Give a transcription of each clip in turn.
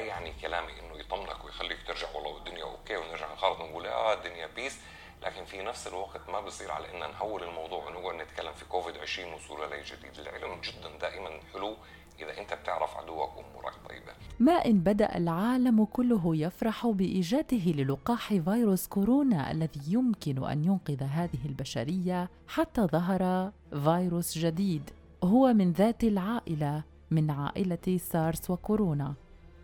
يعني كلامي إنه يطمنك ويخليك ترجع والله الدنيا okay ونرجع نخالط ونقول آه الدنيا peace لكن في نفس الوقت ما بصير على ان نهول الموضوع ونقعد نتكلم في كوفيد 20 وسلالة جديد. العلم جدا دائما حلو إذا أنت بتعرف عدوك وأمورك طيبة. ما إن بدأ العالم كله يفرح بإيجاده للقاح فيروس كورونا الذي يمكن أن ينقذ هذه البشرية حتى ظهر فيروس جديد. هو من ذات العائلة من عائلة سارس وكورونا.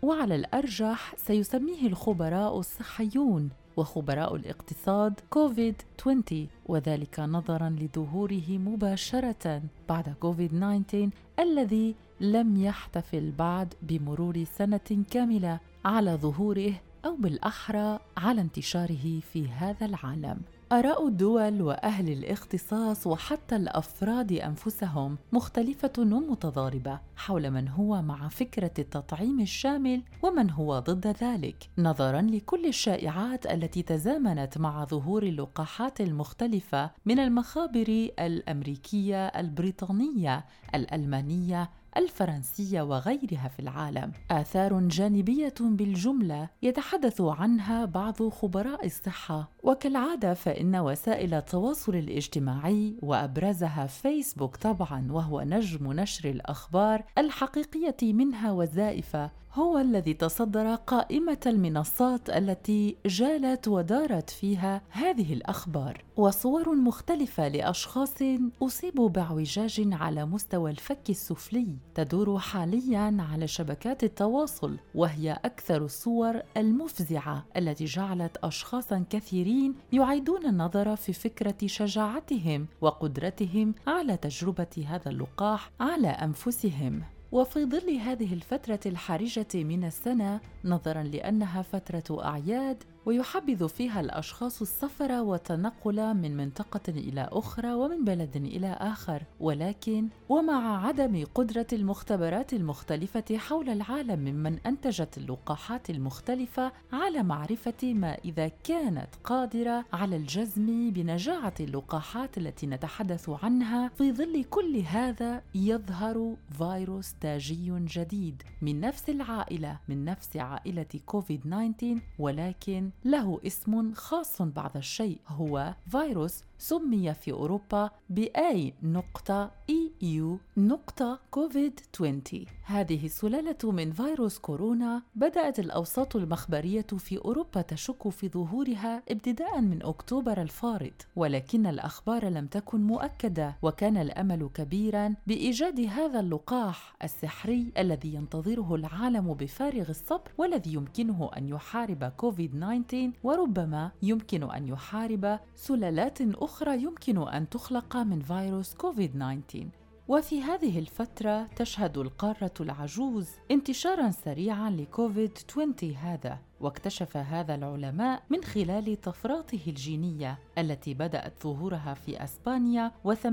وعلى الأرجح سيسميه الخبراء الصحيون وخبراء الاقتصاد كوفيد 20 وذلك نظرا لظهوره مباشرة بعد كوفيد 19 الذي لم يحتفل بعد بمرور سنة كاملة على ظهوره أو بالأحرى على انتشاره في هذا العالم. آراء الدول وأهل الاختصاص وحتى الأفراد أنفسهم مختلفة ومتضاربة حول من هو مع فكرة التطعيم الشامل ومن هو ضد ذلك، نظراً لكل الشائعات التي تزامنت مع ظهور اللقاحات المختلفة من المخابر الأمريكية، البريطانية، الألمانية، الفرنسية وغيرها في العالم. آثار جانبية بالجملة يتحدث عنها بعض خبراء الصحة. وكالعادة فإن وسائل التواصل الاجتماعي وأبرزها فيسبوك طبعا وهو نجم نشر الأخبار الحقيقية منها والزائفة هو الذي تصدر قائمة المنصات التي جالت ودارت فيها هذه الأخبار وصور مختلفة لأشخاص أصيبوا باعوجاج على مستوى الفك السفلي تدور حاليا على شبكات التواصل وهي أكثر الصور المفزعة التي جعلت أشخاصا كثيرين يعيدون النظر في فكرة شجاعتهم وقدرتهم على تجربة هذا اللقاح على أنفسهم. وفي ظل هذه الفترة الحرجة من السنة نظرا لأنها فترة أعياد ويحبذ فيها الأشخاص السفر والتنقل من منطقة إلى أخرى ومن بلد إلى آخر. ولكن ومع عدم قدرة المختبرات المختلفة حول العالم ممن أنتجت اللقاحات المختلفة على معرفة ما إذا كانت قادرة على الجزم بنجاعة اللقاحات التي نتحدث عنها في ظل كل هذا يظهر فيروس تاجي جديد من نفس العائلة من نفس عائلة كوفيد 19 ولكن له اسم خاص بعض الشيء هو فيروس سمي في أوروبا بأي نقطة إي يو نقطة كوفيد 20 هذه السلالة من فيروس كورونا بدأت الأوساط المخبرية في أوروبا تشك في ظهورها ابتداء من أكتوبر الفارط ولكن الأخبار لم تكن مؤكدة وكان الأمل كبيرا بإيجاد هذا اللقاح السحري الذي ينتظره العالم بفارغ الصبر والذي يمكنه أن يحارب كوفيد 19 وربما يمكن أن يحارب سلالات أخرى أخرى يمكن أن تخلق من فيروس كوفيد 19 وفي هذه الفترة تشهد القارة العجوز انتشارا سريعا لكوفيد 20 هذا واكتشف هذا العلماء من خلال طفراته الجينية التي بدأت ظهورها في أسبانيا و80%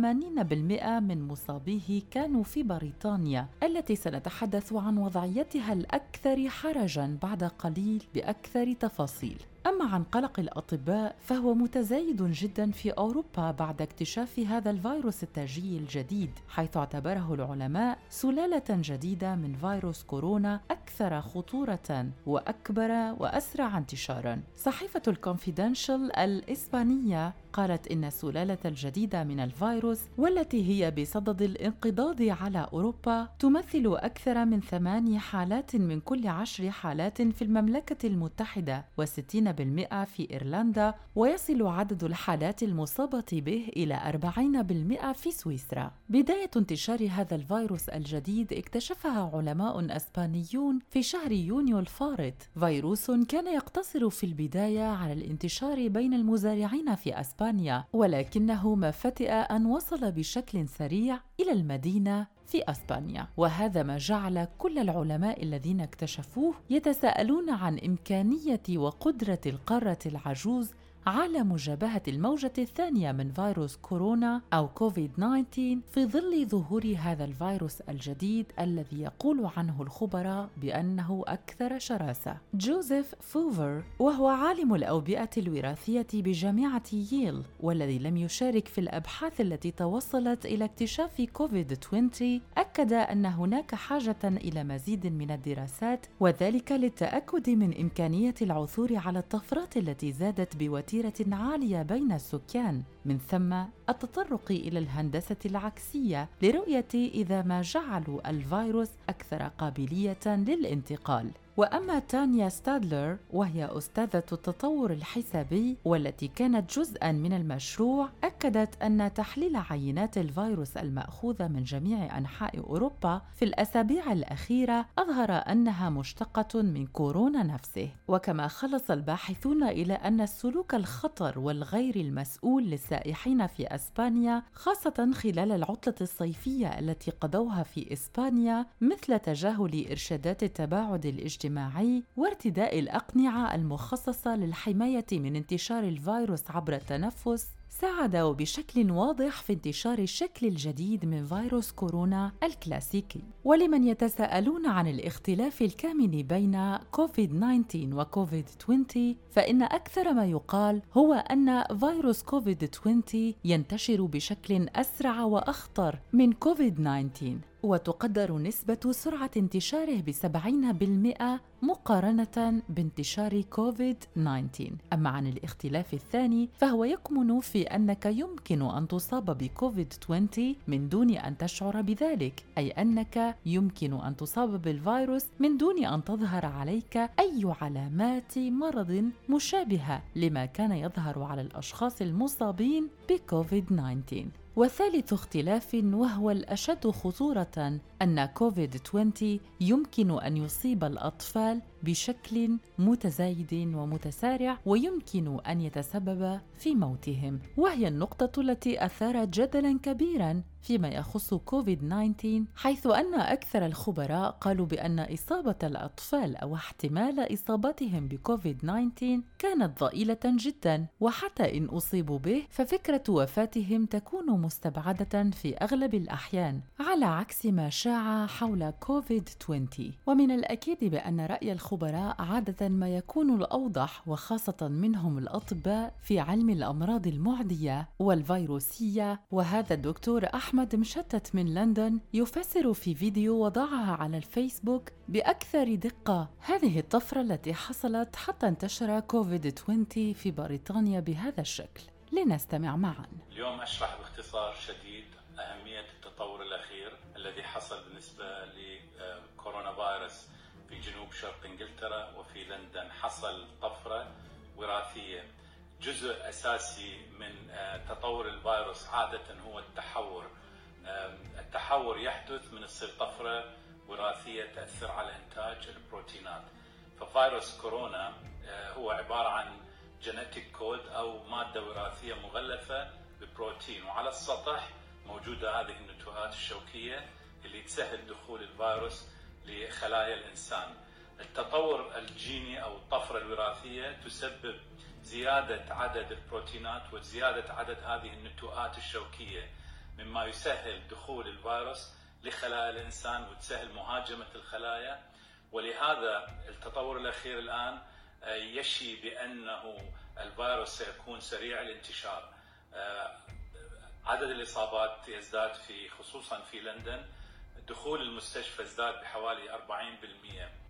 من مصابيه كانوا في بريطانيا التي سنتحدث عن وضعيتها الأكثر حرجا بعد قليل بأكثر تفاصيل. أما عن قلق الأطباء فهو متزايد جدا في أوروبا بعد اكتشاف هذا الفيروس التاجي الجديد حيث اعتبره العلماء سلالة جديدة من فيروس كورونا أكثر خطورة وأكبر وأسرع انتشارا. صحيفة الكونفيدنشال الإسبانية قالت إن السلالة الجديدة من الفيروس والتي هي بصدد الانقضاض على أوروبا تمثل أكثر من ثماني حالات من كل عشر حالات في المملكة المتحدة وستين بالمئة في إيرلندا ويصل عدد الحالات المصابة به إلى أربعين بالمئة في سويسرا. بداية انتشار هذا الفيروس الجديد اكتشفها علماء أسبانيون في شهر يونيو الفارط. فيروس كان يقتصر في البداية على الانتشار بين المزارعين في أسبانيا إسبانيا ولكنه ما فتئ أن وصل بشكل سريع إلى المدينة في أسبانيا. وهذا ما جعل كل العلماء الذين اكتشفوه يتساءلون عن إمكانية وقدرة القارة العجوز على مجابهة الموجة الثانية من فيروس كورونا أو كوفيد 19 في ظل ظهور هذا الفيروس الجديد الذي يقول عنه الخبراء بأنه أكثر شراسة. جوزيف فوفر وهو عالم الأوبئة الوراثية بجامعة ييل والذي لم يشارك في الأبحاث التي توصلت إلى اكتشاف كوفيد 20 أكد أن هناك حاجة إلى مزيد من الدراسات وذلك للتأكد من إمكانية العثور على الطفرات التي زادت بوتيرة عالية بين السكان من ثم التطرق إلى الهندسة العكسية لرؤية إذا ما جعلوا الفيروس أكثر قابلية للانتقال. وأما تانيا ستادلر وهي أستاذة التطور الحسابي والتي كانت جزءا من المشروع أكدت أن تحليل عينات الفيروس المأخوذة من جميع أنحاء أوروبا في الأسابيع الأخيرة أظهر أنها مشتقة من كورونا نفسه. وكما خلص الباحثون إلى أن السلوك الخطر والغير المسؤول للسائحين في أسبانيا خاصة خلال العطلة الصيفية التي قضوها في إسبانيا مثل تجاهل إرشادات التباعد الاجتماعي الاجتماعي وارتداء الأقنعة المخصصة للحماية من انتشار الفيروس عبر التنفس. ساعدوا بشكل واضح في انتشار الشكل الجديد من فيروس كورونا الكلاسيكي. ولمن يتساءلون عن الاختلاف الكامن بين كوفيد 19 وكوفيد 20 فإن أكثر ما يقال هو أن فيروس كوفيد 20 ينتشر بشكل أسرع وأخطر من كوفيد 19 وتقدر نسبة سرعة انتشاره بسبعين بالمئة مقارنة بانتشار كوفيد-19 أما عن الاختلاف الثاني فهو يكمن في أنك يمكن أن تصاب بكوفيد-20 من دون أن تشعر بذلك أي أنك يمكن أن تصاب بالفيروس من دون أن تظهر عليك أي علامات مرض مشابهة لما كان يظهر على الأشخاص المصابين بكوفيد-19 وثالث اختلاف وهو الأشد خطورة أن كوفيد 20 يمكن أن يصيب الأطفال بشكل متزايد ومتسارع ويمكن أن يتسبب في موتهم. وهي النقطة التي اثارت جدلا كبيرا فيما يخص كوفيد 19 حيث أن أكثر الخبراء قالوا بأن إصابة الأطفال أو احتمال إصابتهم بكوفيد 19 كانت ضئيلة جدا. وحتى إن أصيبوا به ففكرة وفاتهم تكون مستبعدة في أغلب الأحيان على عكس ما شاع حول كوفيد 20 ومن الأكيد بأن رأي الخبراء عادة ما يكون الأوضح وخاصة منهم الأطباء في علم الأمراض المعدية والفيروسية. وهذا الدكتور أحمد مشتت من لندن يفسر في فيديو وضعها على الفيسبوك بأكثر دقة. هذه الطفرة التي حصلت حتى انتشر كوفيد 20 في بريطانيا بهذا الشكل. لنستمع معا. اليوم أشرح باختصار شديد أهمية التطور الأخير الذي حصل بالنسبة لكورونا فيروس. في جنوب شرق إنجلترا وفي لندن حصل طفرة وراثية. جزء أساسي من آه، تطور الفيروس عادة هو التحور. التحور يحدث من تصير طفرة وراثية تأثر على إنتاج البروتينات. ففيروس كورونا آه، هو عبارة عن genetic code أو مادة وراثية مغلفة ببروتين. وعلى السطح موجودة هذه النتوءات الشوكية اللي تسهل دخول الفيروس لخلايا الإنسان. التطور الجيني أو الطفرة الوراثية تسبب زيادة عدد البروتينات وزيادة عدد هذه النتوءات الشوكية مما يسهل دخول الفيروس لخلايا الإنسان وتسهل مهاجمة الخلايا ولهذا التطور الأخير الآن آه، يشي بأنه الفيروس سيكون سريع الانتشار آه، عدد الإصابات يزداد في خصوصا في لندن دخول المستشفى ازداد بحوالي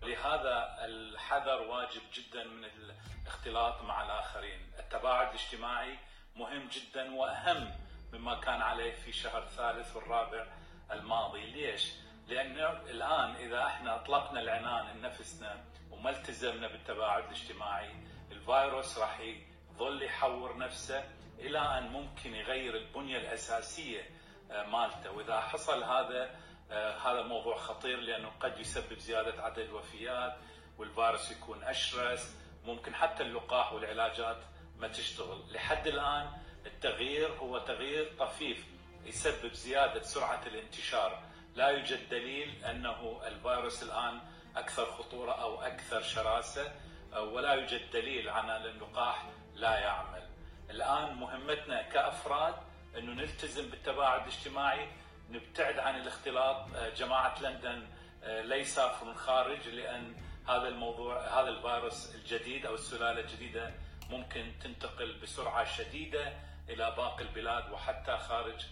40% لهذا الحذر واجب جدا من الاختلاط مع الآخرين. التباعد الاجتماعي مهم جدا وأهم مما كان عليه في شهر الثالث والرابع الماضي. ليش؟ لأنه الآن إذا إحنا أطلقنا العنان لنفسنا وما التزمنا بالتباعد الاجتماعي الفيروس راح يظل يحور نفسه إلى أن ممكن يغير البنية الأساسية آه، مالته. وإذا حصل هذا هذا موضوع خطير لأنه قد يسبب زيادة عدد الوفيات والفيروس يكون أشرس. ممكن حتى اللقاح والعلاجات ما تشتغل. لحد الآن التغيير هو تغيير طفيف يسبب زيادة سرعة الانتشار. لا يوجد دليل أنه الفيروس الآن أكثر خطورة أو أكثر شراسة ولا يوجد دليل على أن اللقاح لا يعمل. الآن مهمتنا كأفراد أنه نلتزم بالتباعد الاجتماعي نبتعد عن الاختلاط جماعة لندن لا يسافرون خارج لأن هذا الموضوع هذا الفيروس الجديد أو السلالة الجديدة ممكن تنتقل بسرعة شديدة إلى باقي البلاد وحتى خارج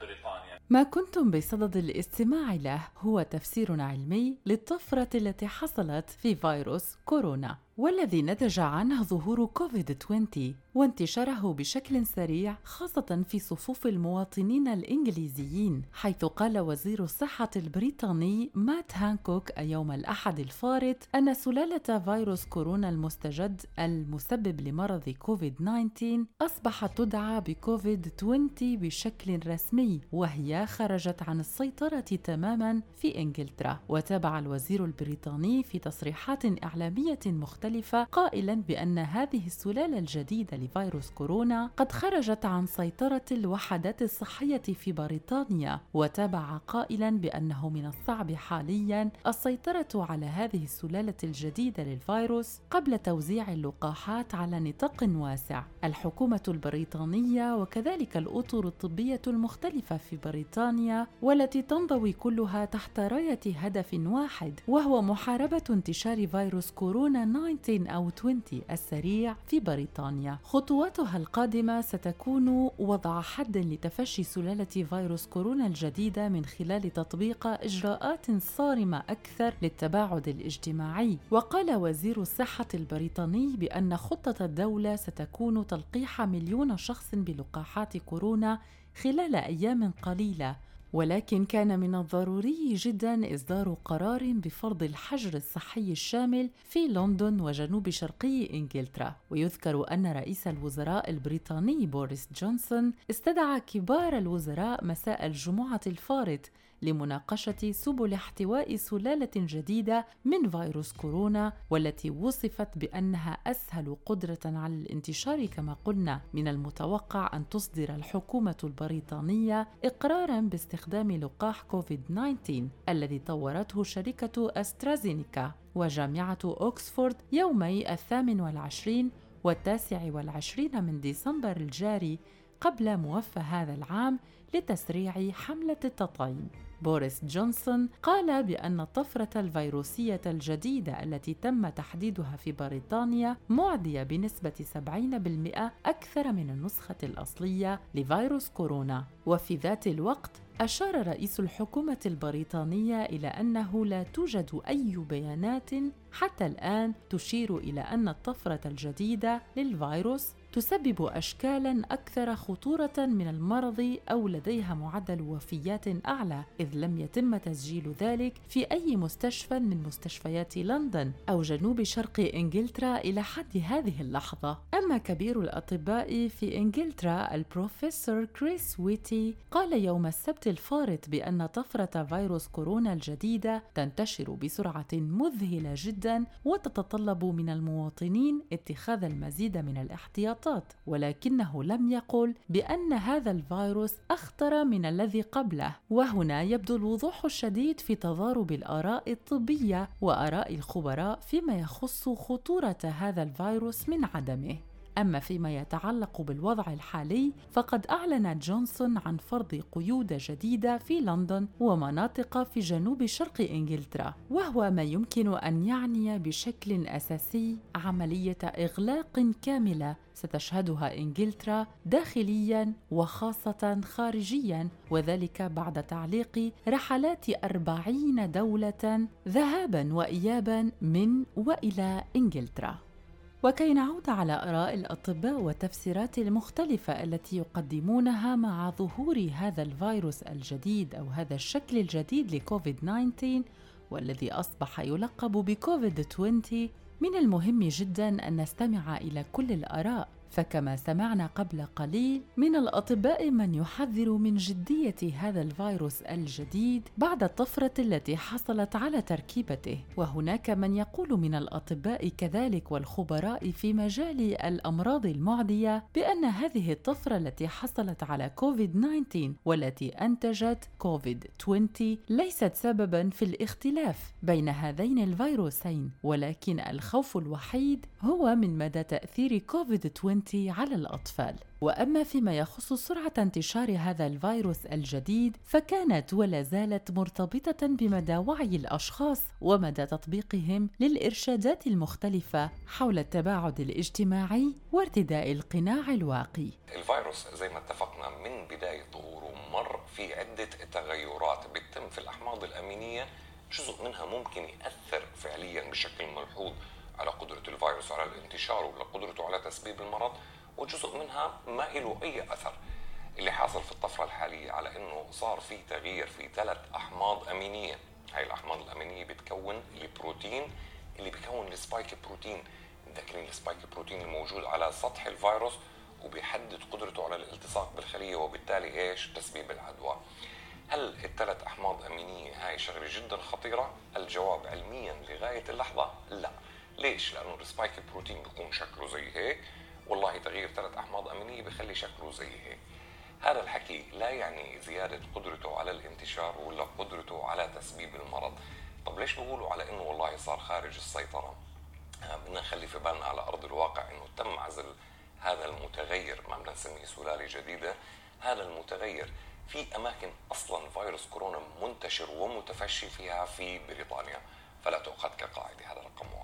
بريطانيا. ما كنتم بصدد الاستماع له هو تفسير علمي للطفرة التي حصلت في فيروس كورونا والذي نتج عنه ظهور كوفيد 20 وانتشاره بشكل سريع خاصة في صفوف المواطنين الإنجليزيين حيث قال وزير الصحة البريطاني مات هانكوك يوم الأحد الفارط أن سلالة فيروس كورونا المستجد المسبب لمرض كوفيد 19 أصبحت تدعى بكوفيد 20 بشكل رسمي وهي خرجت عن السيطرة تماما في إنجلترا. وتابع الوزير البريطاني في تصريحات إعلامية مختلفة قائلا بأن هذه السلالة الجديدة لفيروس كورونا قد خرجت عن سيطرة الوحدات الصحية في بريطانيا وتابع قائلا بأنه من الصعب حاليا السيطرة على هذه السلالة الجديدة للفيروس قبل توزيع اللقاحات على نطاق واسع. الحكومة البريطانية وكذلك الأطر الطبية المختلفة في بريطانيا والتي تنضوي كلها تحت رأية هدف واحد وهو محاربة انتشار فيروس كورونا 19 أو 20 السريع في بريطانيا. خطواتها القادمة ستكون وضع حد لتفشي سلالة فيروس كورونا الجديدة من خلال تطبيق إجراءات صارمة أكثر للتباعد الاجتماعي. وقال وزير الصحة البريطاني بأن خطة الدولة ستكون تلقيح مليون شخص بلقاحات كورونا خلال أيام قليلة. ولكن كان من الضروري جدا إصدار قرار بفرض الحجر الصحي الشامل في لندن وجنوب شرقي إنجلترا. ويذكر أن رئيس الوزراء البريطاني بوريس جونسون استدعى كبار الوزراء مساء الجمعة الفارط لمناقشة سبل احتواء سلالة جديدة من فيروس كورونا والتي وصفت بأنها أسهل قدرة على الانتشار كما قلنا. من المتوقع أن تصدر الحكومة البريطانية إقرارا باستخدام لقاح كوفيد 19 الذي طورته شركة أسترازينيكا وجامعة أوكسفورد يومي الثامن والعشرين والتاسع والعشرين من ديسمبر الجاري قبل موفى هذا العام لتسريع حملة التطعيم. بوريس جونسون قال بأن الطفرة الفيروسية الجديدة التي تم تحديدها في بريطانيا معدية بنسبة 70% أكثر من النسخة الأصلية لفيروس كورونا. وفي ذات الوقت أشار رئيس الحكومة البريطانية إلى أنه لا توجد أي بيانات حتى الآن تشير إلى أن الطفرة الجديدة للفيروس تسبب اشكالا أكثر خطورة من المرض أو لديها معدل وفيات أعلى إذ لم يتم تسجيل ذلك في أي مستشفى من مستشفيات لندن أو جنوب شرق إنجلترا إلى حد هذه اللحظة. أما كبير الأطباء في إنجلترا البروفيسور كريس ويتي قال يوم السبت الفارط بأن طفرة فيروس كورونا الجديدة تنتشر بسرعة مذهلة جدا وتتطلب من المواطنين اتخاذ المزيد من الاحتياط السرطات ولكنه لم يقل بأن هذا الفيروس أخطر من الذي قبله. وهنا يبدو الوضوح الشديد في تضارب الآراء الطبية وآراء الخبراء فيما يخص خطورة هذا الفيروس من عدمه. أما فيما يتعلق بالوضع الحالي فقد أعلن جونسون عن فرض قيود جديدة في لندن ومناطق في جنوب شرق إنجلترا وهو ما يمكن أن يعني بشكل أساسي عملية إغلاق كاملة ستشهدها إنجلترا داخليا وخاصة خارجيا وذلك بعد تعليق رحلات أربعين دولة ذهابا وإيابا من وإلى إنجلترا. وكي نعود على آراء الأطباء والتفسيرات المختلفة التي يقدمونها مع ظهور هذا الفيروس الجديد أو هذا الشكل الجديد لكوفيد 19 والذي أصبح يلقب بكوفيد 20 من المهم جدا أن نستمع إلى كل الآراء. فكما سمعنا قبل قليل من الأطباء من يحذر من جدية هذا الفيروس الجديد بعد الطفرة التي حصلت على تركيبته. وهناك من يقول من الأطباء كذلك والخبراء في مجال الأمراض المعدية بأن هذه الطفرة التي حصلت على كوفيد 19 والتي أنتجت كوفيد 20 ليست سببا في الاختلاف بين هذين الفيروسين ولكن الخوف الوحيد هو من مدى تأثير كوفيد 20 التي على الأطفال وأما فيما يخص سرعة انتشار هذا الفيروس الجديد فكانت ولا زالت مرتبطة بمدى وعي الأشخاص ومدى تطبيقهم للإرشادات المختلفة حول التباعد الاجتماعي وارتداء القناع الواقي. الفيروس زي ما اتفقنا من بداية ظهوره مر في عدة تغيرات بتتم في الأحماض الأمينية جزء منها ممكن يأثر فعليا بشكل ملحوظ على قدرة الفيروس على الانتشار وعلى قدرته على تسبيب المرض وجزء منها ما له أي أثر. اللي حاصل في الطفرة الحالية على إنه صار في تغيير في ثلاث أحماض أمينية. هاي الأحماض الأمينية بتكون البروتين اللي بيكون ال spike protein. متذكرين ال spike protein الموجود على سطح الفيروس وبيحدد قدرته على الالتصاق بالخلية وبالتالي إيش؟ تسبيب العدوى. هل الثلاث أحماض أمينية هاي شغلة جدا خطيرة؟ الجواب علميا لغاية اللحظة لا. ليش؟ لأنه السبايك بروتين بيكون شكله زي هيك. والله تغيير ثلاث أحماض أمينية بخلي شكله زي هيك. هذا الحكي لا يعني زيادة قدرته على الانتشار ولا قدرته على تسبيب المرض. طب ليش بقولوا على إنه والله صار خارج السيطرة؟ آه، بدنا نخلي في بالنا على أرض الواقع إنه تم عزل هذا المتغير ما بدنا نسميه سلالة جديدة. هذا المتغير في أماكن أصلا فيروس كورونا منتشر ومتفشي فيها في بريطانيا. فلا تؤخذ كقاعدة هذا رقم واحد.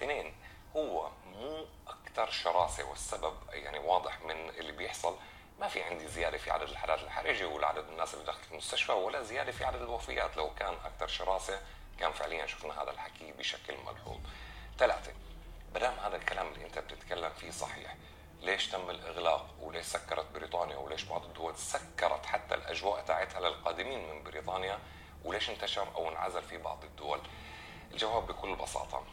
اثنين هو مو أكثر شراسة والسبب يعني واضح من اللي بيحصل. ما في عندي زيادة في عدد الحالات الحرجة ولا عدد الناس اللي دخلت المستشفى ولا زيادة في عدد الوفيات. لو كان أكثر شراسة كان فعليا شفنا هذا الحكي بشكل ملحوظ. ثلاثة بدام هذا الكلام اللي أنت بتتكلم فيه صحيح ليش تم الإغلاق وليش سكرت بريطانيا وليش بعض الدول سكرت حتى الأجواء تاعتها للقادمين من بريطانيا وليش انتشر أو انعزل في بعض الدول؟ الجواب بكل بساطة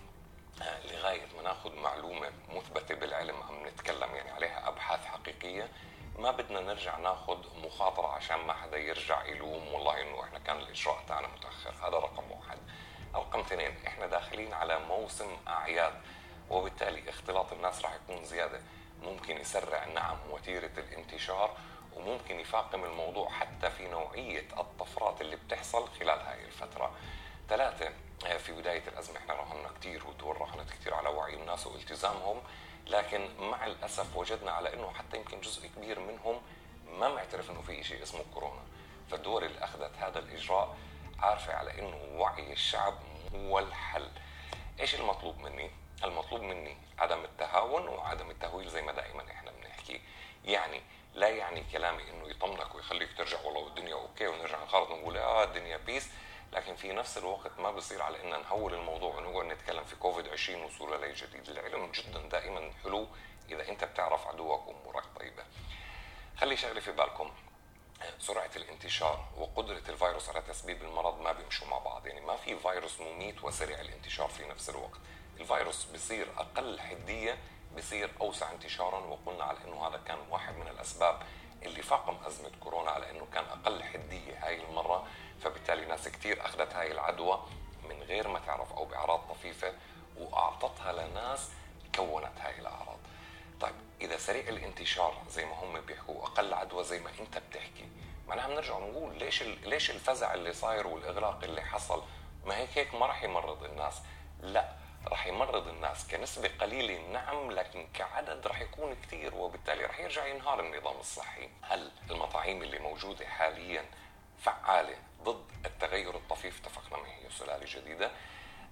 لغاية ما ناخذ معلومة مثبتة بالعلم عم نتكلم يعني عليها أبحاث حقيقية ما بدنا نرجع ناخذ مخاطرة عشان ما حدا يرجع يلوم والله إنه إحنا كان الإجراء تاعنا متأخر. هذا رقم واحد. رقم اثنين إحنا داخلين على موسم أعياد وبالتالي اختلاط الناس راح يكون زيادة. ممكن يسرع نعم وتيرة الانتشار وممكن يفاقم الموضوع حتى في نوعية الطفرات اللي بتحصل خلال هاي الفترة. ثلاثة في بداية الأزمة إحنا راهنا كثير والدول راهنت كثير على وعي الناس والتزامهم لكن مع الأسف وجدنا على إنه حتى يمكن جزء كبير منهم ما معترف إنه في شيء اسمه كورونا. فالدول اللي أخذت هذا الإجراء عارفة على إنه وعي الشعب هو الحل. إيش المطلوب مني؟ المطلوب مني عدم التهاون وعدم التهويل زي ما دائما إحنا بنحكي. يعني لا يعني كلامي إنه يطمنك ويخليك ترجع والله الدنيا okay ونرجع نخرط ونقول آه الدنيا peace لكن في نفس الوقت ما بصير على إن نهول الموضوع ونقعد نتكلم في كوفيد 20 وصولة لي جديد. العلم جدا دائما حلو إذا أنت بتعرف عدوك وأمورك. طيبه خلي شغله في بالكم. سرعة الانتشار وقدرة الفيروس على تسبيب المرض ما بيمشوا مع بعض. يعني ما في فيروس مميت وسريع الانتشار في نفس الوقت. الفيروس بصير أقل حدية بصير أوسع انتشارا. وقلنا على أنه هذا كان واحد من الأسباب اللي فاقم أزمة كورونا على أنه كان أقل حدية هاي المرة فبالتالي ناس كثير أخذت هاي العدوى من غير ما تعرف أو بأعراض طفيفة وأعطتها لناس كونت هاي الأعراض. طيب إذا سريع الانتشار زي ما هم بيحكوا أقل عدوى زي ما أنت بتحكي معناها بنرجع نقول ليش ليش الفزع اللي صاير والإغلاق اللي حصل ما هيك هيك ما راح يمرض الناس. لا راح يمرض الناس كنسبة قليلة نعم لكن كعدد راح يكون كثير وبالتالي راح يرجع ينهار النظام الصحي. هل المطاعيم اللي موجودة حاليا فعالة ضد التغير الطفيف؟ اتفقنا هي سلالة جديدة.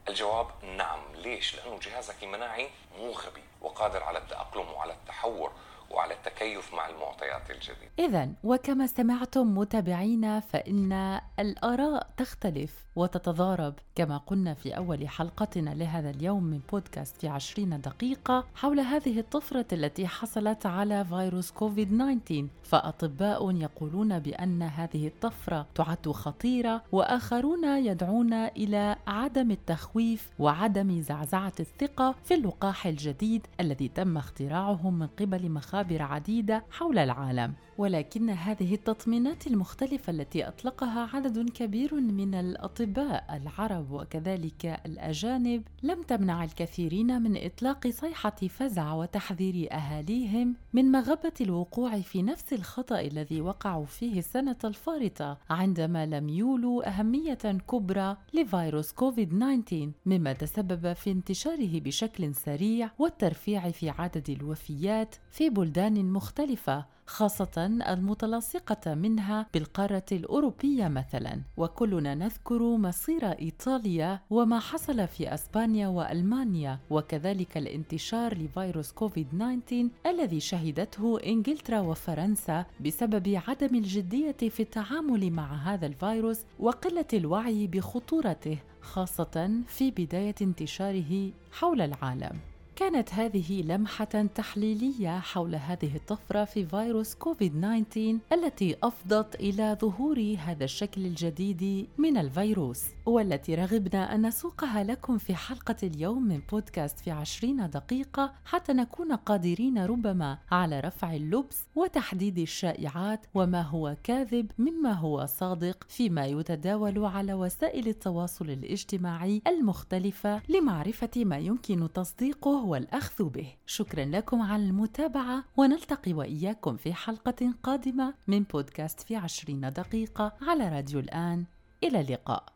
الجواب نعم. ليش؟ لأنه جهازك المناعي مو غبي وقادر على التأقلم وعلى التحور. وعلى التكيف مع المعطيات الجديدة. إذا وكما سمعتم متابعينا فإن الآراء تختلف وتتضارب كما قلنا في أول حلقتنا لهذا اليوم من بودكاست في عشرين دقيقة حول هذه الطفرة التي حصلت على فيروس كوفيد 19 فأطباء يقولون بأن هذه الطفرة تعد خطيرة وآخرون يدعون إلى عدم التخويف وعدم زعزعة الثقة في اللقاح الجديد الذي تم اختراعه من قبل مخابر مخابر عديدة حول العالم. ولكن هذه التطمينات المختلفة التي أطلقها عدد كبير من الأطباء العرب وكذلك الأجانب لم تمنع الكثيرين من إطلاق صيحة فزع وتحذير أهاليهم من مغبة الوقوع في نفس الخطأ الذي وقعوا فيه السنة الفارطة عندما لم يولوا أهمية كبرى لفيروس كوفيد 19 مما تسبب في انتشاره بشكل سريع والترفيع في عدد الوفيات في بلدان مختلفة خاصة المتلاصقة منها بالقارة الأوروبية مثلا. وكلنا نذكر مصير إيطاليا وما حصل في أسبانيا وألمانيا وكذلك الانتشار لفيروس كوفيد 19 الذي شهدته إنجلترا وفرنسا بسبب عدم الجدية في التعامل مع هذا الفيروس وقلة الوعي بخطورته خاصة في بداية انتشاره حول العالم. كانت هذه لمحة تحليلية حول هذه الطفرة في فيروس كوفيد 19 التي أفضت إلى ظهور هذا الشكل الجديد من الفيروس. والتي رغبنا أن نسوقها لكم في حلقة اليوم من بودكاست في عشرين دقيقة حتى نكون قادرين ربما على رفع اللبس وتحديد الشائعات وما هو كاذب مما هو صادق فيما يتداول على وسائل التواصل الاجتماعي المختلفة لمعرفة ما يمكن تصديقه والأخذ به. شكرا لكم على المتابعة ونلتقي وإياكم في حلقة قادمة من بودكاست في عشرين دقيقة على راديو الآن. إلى اللقاء.